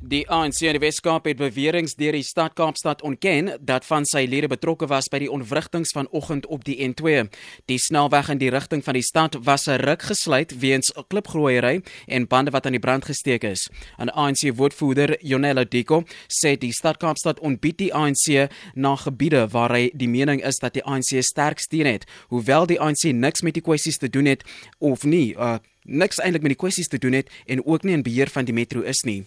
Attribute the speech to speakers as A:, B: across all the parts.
A: Die ANC in die Wes-Kaap het beweringe deur die stad Kaapstad ontken dat van sy lede betrokke was by die ontwrigtinge vanoggend op die N2. Die snelweg in die rigting van die stad was 'n ruk gesluit weens 'n klipgrooiery en bande wat aan die brand gesteek is. 'n ANC woordvoerder, Jonela Diko, sê die stad Kaapstad ontbied die ANC na gebiede waar hy die mening is dat die ANC sterk steun het, hoewel die ANC niks met die kwessies te doen het of nie, uh, niks eintlik met die kwessies te doen het en ook nie in beheer van die metro is nie.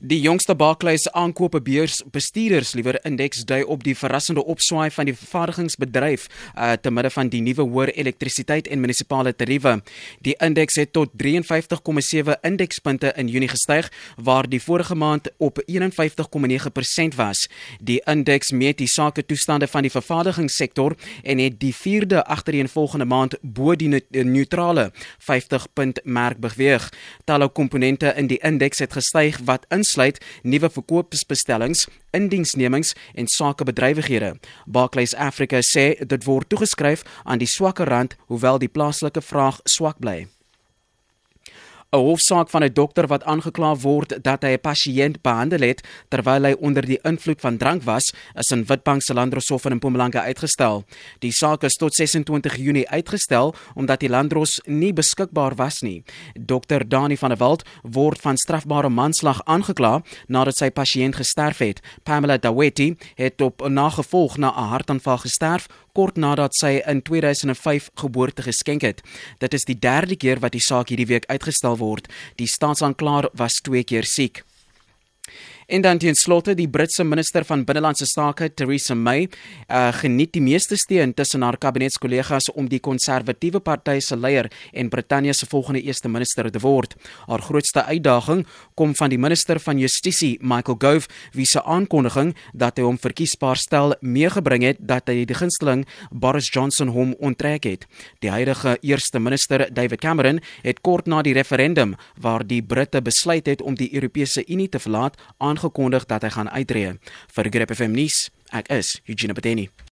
A: Die jongste Barclays aankope beurs bestuurders liewer indeks dui op die verrassende opswaai van die vervaardigingsbedryf uh, te midde van die nuwe hoër elektrisiteit en munisipale tariewe. Die indeks het tot 53,7 indekspunte in Junie gestyg waar die vorige maand op 51,9% was. Die indeks meet die sake toestande van die vervaardigingssektor en het die 4de agtereenvolgende maand bo die neutrale 50 punt merk beweeg. Talle komponente in die indeks het gestyg wat in insluit nuwe verkoopsbestellings, indiensnemings en sakebedrywighede. Barclays Africa sê dit word toegeskryf aan die swakker rand hoewel die plaaslike vraag swak bly. 'n hofsaak van 'n dokter wat aangekla word dat hy 'n pasiënt behandel het terwyl hy onder die invloed van drank was, is in Witbank se Landroshof in Mpumalanga uitgestel. Die saak is tot 26 Junie uitgestel omdat die Landros nie beskikbaar was nie. Dr Dani van der Walt word van strafbare manslag aangekla nadat sy pasiënt gesterf het. Pamela Daweti het op nagevolg na 'n hartaanval gesterf kort nadat sy in 2005 geboorte geskenk het. Dit is die derde keer wat die saak hierdie week uitgestel word. Die staatsanklaer was twee keer siek. En dan teen slotte die Britse minister van binnelandse sake Theresa May uh, geniet die meeste steun tussen haar kabinetskollegas om die konservatiewe party se leier en Brittanje se volgende eerste minister te word. Haar grootste uitdaging kom van die minister van Justisie Michael Gove wie se aankondiging dat hy hom verkiesbaar stel meegebring het dat hy die gunsteling Boris Johnson hom onttrek het. Die huidige eerste minister David Cameron het kort na die referendum waar die Britte besluit het om die Europese Unie te verlaat aan aangekondig dat hy gaan uittreë. Vir Grip FM nuus, ek is Eugene Pateni.